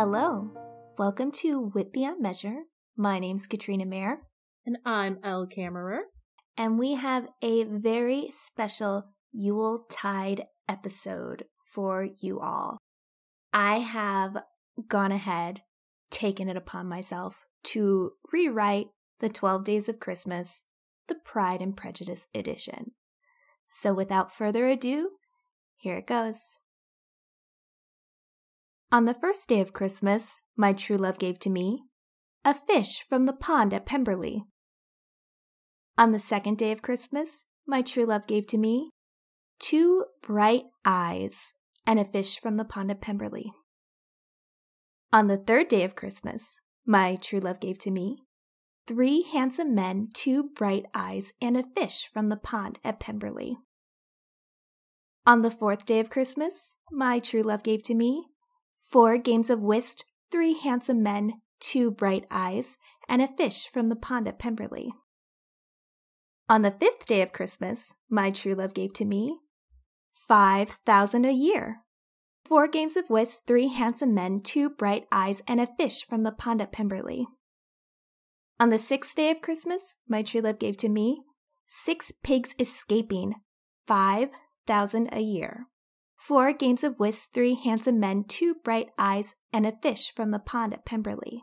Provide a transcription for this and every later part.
Hello. Welcome to Wit Beyond Measure. My name's Katrina Mayer. And I'm Elle Kammerer. And we have a very special Yule Tide episode for you all. I have gone ahead, taken it upon myself to rewrite the 12 Days of Christmas, the Pride and Prejudice edition. So without further ado, here it goes. On the first day of Christmas, my true love gave to me a fish from the pond at Pemberley. On the second day of Christmas, my true love gave to me two bright eyes and a fish from the pond at Pemberley. On the third day of Christmas, my true love gave to me three handsome men, two bright eyes, and a fish from the pond at Pemberley. On the fourth day of Christmas, my true love gave to me four games of whist, three handsome men, two bright eyes, and a fish from the pond at Pemberley. On the fifth day of Christmas, my true love gave to me five thousand a year, four games of whist, three handsome men, two bright eyes, and a fish from the pond at Pemberley. On the sixth day of Christmas, my true love gave to me six pigs escaping, five thousand a year. Four games of whist, three handsome men, two bright eyes, and a fish from the pond at Pemberley.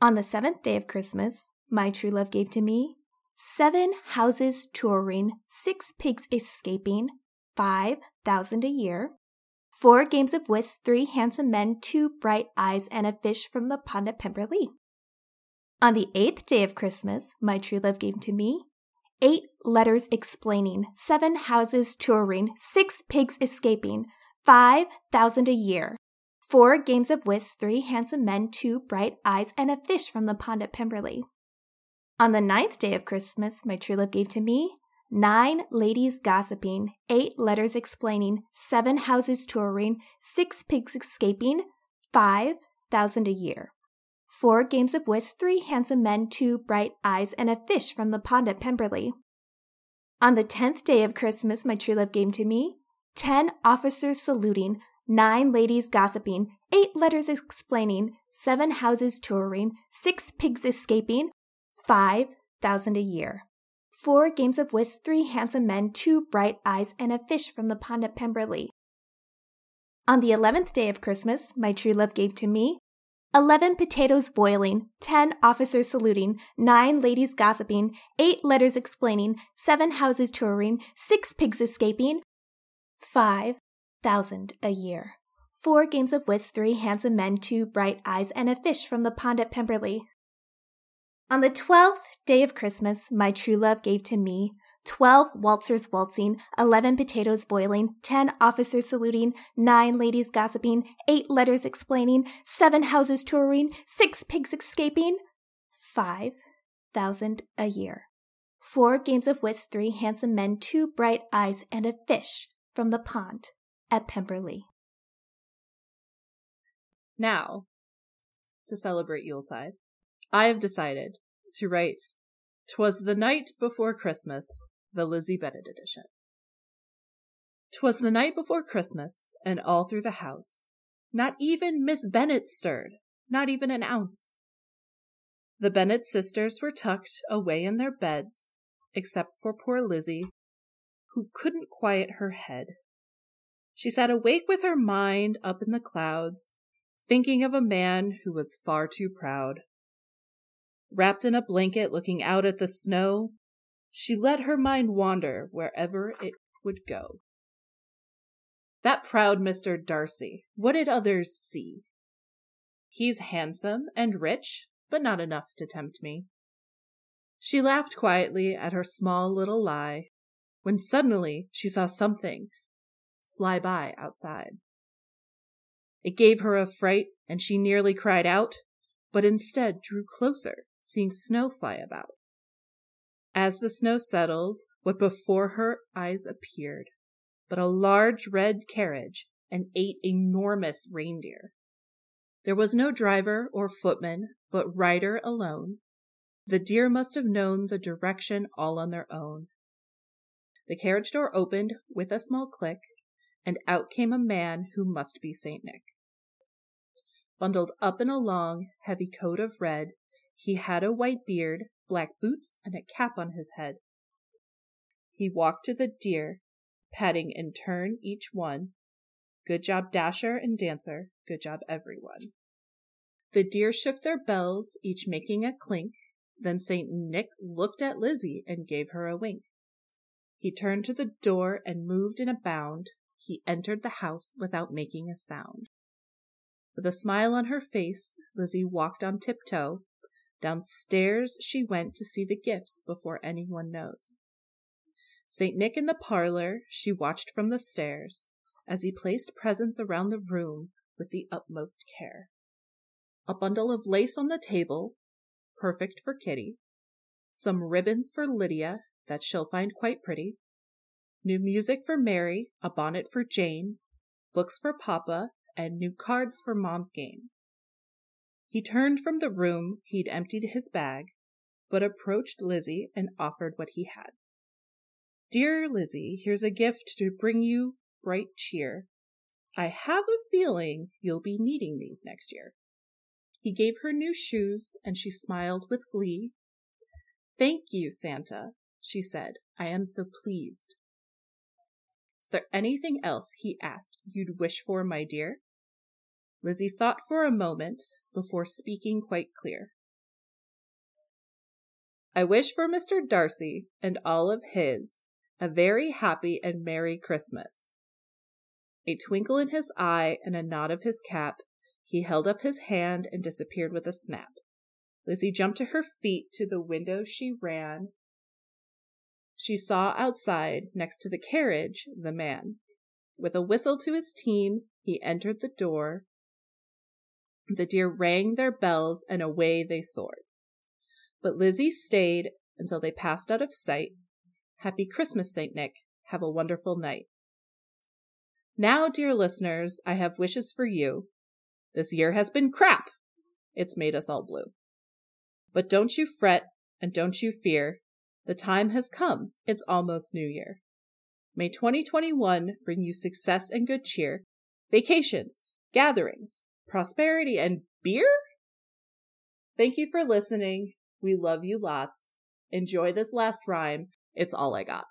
On the seventh day of Christmas, my true love gave to me seven houses touring, six pigs escaping, five thousand a year, four games of whist, three handsome men, two bright eyes, and a fish from the pond at Pemberley. On the eighth day of Christmas, my true love gave to me eight letters explaining, seven houses touring, six pigs escaping, five thousand a year, four games of whist, three handsome men, two bright eyes, and a fish from the pond at Pemberley. On the ninth day of Christmas, my true love gave to me nine ladies gossiping, eight letters explaining, seven houses touring, six pigs escaping, five thousand a year. Four games of whist, three handsome men, two bright eyes, and a fish from the pond at Pemberley. On the tenth day of Christmas, my true love gave to me ten officers saluting, nine ladies gossiping, eight letters explaining, seven houses touring, six pigs escaping, five thousand a year. Four games of whist, three handsome men, two bright eyes, and a fish from the pond at Pemberley. On the eleventh day of Christmas, my true love gave to me 11 potatoes boiling, 10 officers saluting, 9 ladies gossiping, 8 letters explaining, 7 houses touring, 6 pigs escaping, 5,000 a year. 4 games of whist, 3 handsome men, 2 bright eyes, and a fish from the pond at Pemberley. On the twelfth day of Christmas, my true love gave to me 12 waltzers waltzing, 11 potatoes boiling, 10 officers saluting, 9 ladies gossiping, 8 letters explaining, 7 houses touring, 6 pigs escaping, 5,000 a year. 4 games of whist, 3 handsome men, 2 bright eyes, and a fish from the pond at Pemberley. Now, to celebrate Yuletide, I have decided to write "'Twas the night before Christmas" the Lizzie Bennet edition. 'Twas the night before Christmas, and all through the house, not even Miss Bennet stirred, not even an ounce. The Bennet sisters were tucked away in their beds, except for poor Lizzie, who couldn't quiet her head. She sat awake with her mind up in the clouds, thinking of a man who was far too proud. Wrapped in a blanket looking out at the snow, she let her mind wander wherever it would go. That proud Mr. Darcy, what did others see? He's handsome and rich, but not enough to tempt me. She laughed quietly at her small little lie, when suddenly she saw something fly by outside. It gave her a fright, and she nearly cried out, but instead drew closer, seeing snow fly about. As the snow settled, what before her eyes appeared but a large red carriage and eight enormous reindeer. There was no driver or footman, but rider alone. The deer must have known the direction all on their own. The carriage door opened with a small click, and out came a man who must be St. Nick. Bundled up in a long, heavy coat of red, he had a white beard, black boots, and a cap on his head. He walked to the deer, patting in turn each one. Good job, Dasher and Dancer. Good job, everyone. The deer shook their bells, each making a clink. Then St. Nick looked at Lizzie and gave her a wink. He turned to the door and moved in a bound. He entered the house without making a sound. With a smile on her face, Lizzie walked on tiptoe. Downstairs she went to see the gifts before anyone knows. St. Nick in the parlor, she watched from the stairs as he placed presents around the room with the utmost care. A bundle of lace on the table, perfect for Kitty. Some ribbons for Lydia that she'll find quite pretty. New music for Mary, a bonnet for Jane, books for Papa, and new cards for Mom's game. He turned from the room, he'd emptied his bag, but approached Lizzie and offered what he had. Dear Lizzie, here's a gift to bring you bright cheer. I have a feeling you'll be needing these next year. He gave her new shoes, and she smiled with glee. Thank you, Santa, she said. I am so pleased. Is there anything else, he asked, you'd wish for, my dear? Lizzie thought for a moment before speaking quite clear. I wish for Mr. Darcy and all of his a very happy and merry Christmas. A twinkle in his eye and a nod of his cap, he held up his hand and disappeared with a snap. Lizzie jumped to her feet, to the window she ran. She saw outside, next to the carriage, the man. With a whistle to his team, he entered the door. The deer rang their bells and away they soared. But Lizzie stayed until they passed out of sight. Happy Christmas, St. Nick. Have a wonderful night. Now, dear listeners, I have wishes for you. This year has been crap. It's made us all blue. But don't you fret and don't you fear. The time has come. It's almost New Year. May 2021 bring you success and good cheer, vacations, gatherings, prosperity, and beer? Thank you for listening. We love you lots. Enjoy this last rhyme. It's all I got.